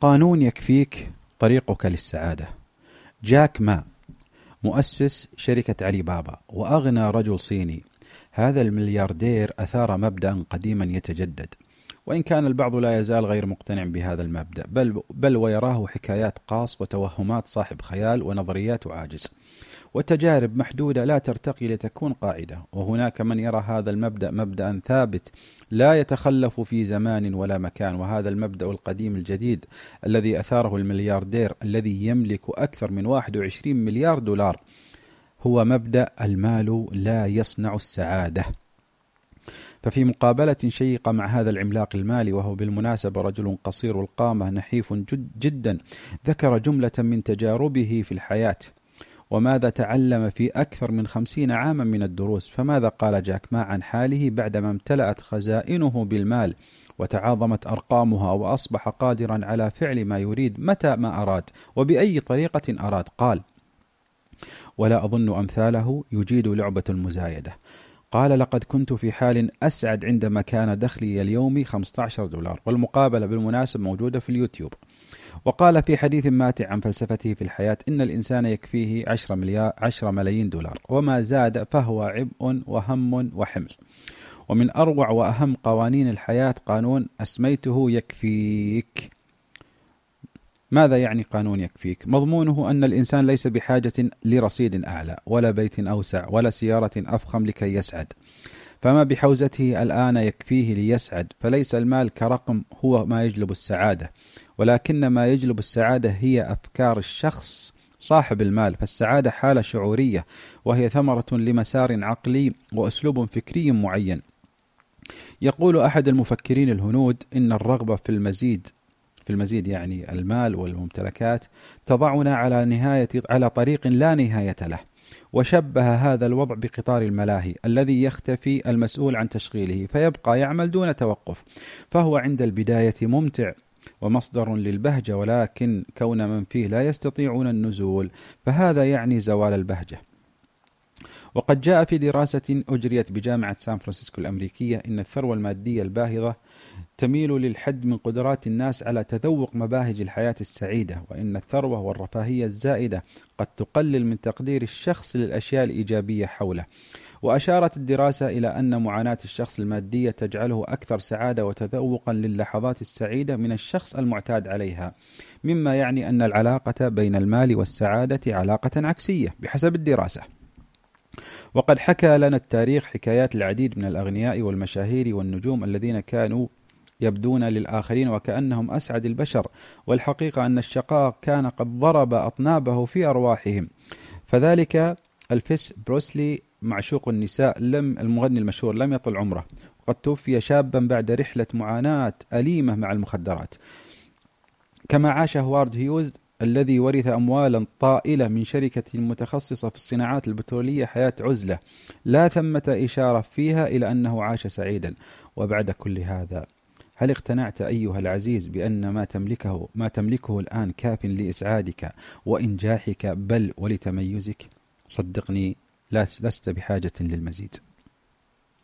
قانون يكفيك طريقك للسعادة. جاك ما مؤسس شركة علي بابا وأغنى رجل صيني. هذا الملياردير أثار مبدأ قديما يتجدد. وإن كان البعض لا يزال غير مقتنع بهذا المبدأ بل, بل ويراه حكايات قاص وتوهمات صاحب خيال ونظريات عاجز. وتجارب محدودة لا ترتقي لتكون قاعدة. وهناك من يرى هذا المبدأ مبدأ ثابت لا يتخلف في زمان ولا مكان. وهذا المبدأ القديم الجديد الذي أثاره الملياردير الذي يملك أكثر من 21 مليار دولار هو مبدأ المال لا يصنع السعادة. ففي مقابلة شيقة مع هذا العملاق المالي وهو بالمناسبة رجل قصير القامة نحيف جد جدا ذكر جملة من تجاربه في الحياة. وماذا تعلم في أكثر من خمسين عاما من الدروس؟ فماذا قال جاك؟ ما عن حاله بعدما امتلأت خزائنه بالمال وتعاظمت أرقامها وأصبح قادرا على فعل ما يريد متى ما أراد؟ وبأي طريقة أراد؟ قال ولا أظن أمثاله يجيد لعبة المزايدة. قال لقد كنت في حال أسعد عندما كان دخلي اليومي 15 دولار. والمقابلة بالمناسب موجودة في اليوتيوب. وقال في حديث ماتع عن فلسفته في الحياة إن الإنسان يكفيه 10 مليار 10 ملايين دولار. وما زاد فهو عبء وهم وحمل. ومن أروع وأهم قوانين الحياة قانون أسميته يكفيك. ماذا يعني قانون يكفيك؟ مضمونه أن الإنسان ليس بحاجة لرصيد أعلى ولا بيت أوسع ولا سيارة أفخم لكي يسعد. فما بحوزته الآن يكفيه ليسعد فليس المال كرقم هو ما يجلب السعادة. ولكن ما يجلب السعادة هي أفكار الشخص صاحب المال فالسعادة حالة شعورية وهي ثمرة لمسار عقلي وأسلوب فكري معين. يقول أحد المفكرين الهنود إن الرغبة في المزيد المزيد يعني المال والممتلكات تضعنا على نهاية على طريق لا نهاية له. وشبه هذا الوضع بقطار الملاهي الذي يختفي المسؤول عن تشغيله فيبقى يعمل دون توقف. فهو عند البداية ممتع ومصدر للبهجة ولكن كون من فيه لا يستطيعون النزول. فهذا يعني زوال البهجة. وقد جاء في دراسة أجريت بجامعة سان فرانسيسكو الأمريكية إن الثروة المادية الباهظة تميل للحد من قدرات الناس على تذوق مباهج الحياة السعيدة وإن الثروة والرفاهية الزائدة قد تقلل من تقدير الشخص للأشياء الإيجابية حوله. وأشارت الدراسة إلى أن معاناة الشخص المادية تجعله أكثر سعادة وتذوقا للحظات السعيدة من الشخص المعتاد عليها مما يعني أن العلاقة بين المال والسعادة علاقة عكسية بحسب الدراسة. وقد حكى لنا التاريخ حكايات العديد من الأغنياء والمشاهير والنجوم الذين كانوا يبدون للآخرين وكأنهم أسعد البشر والحقيقة أن الشقاء كان قد ضرب أطنابه في أرواحهم. فذلك ألفيس بروسلي معشوق النساء لم المغني المشهور لم يطل عمره. وقد توفي شابا بعد رحلة معاناة أليمة مع المخدرات. كما عاش هوارد هيوز الذي ورث أموالا طائلة من شركة متخصصة في الصناعات البترولية حياة عزلة لا ثمة إشارة فيها إلى أنه عاش سعيدا وبعد كل هذا هل اقتنعت أيها العزيز بأن ما تملكه ما تملكه الآن كاف لإسعادك وإنجاحك بل ولتميزك؟ صدقني لست بحاجة للمزيد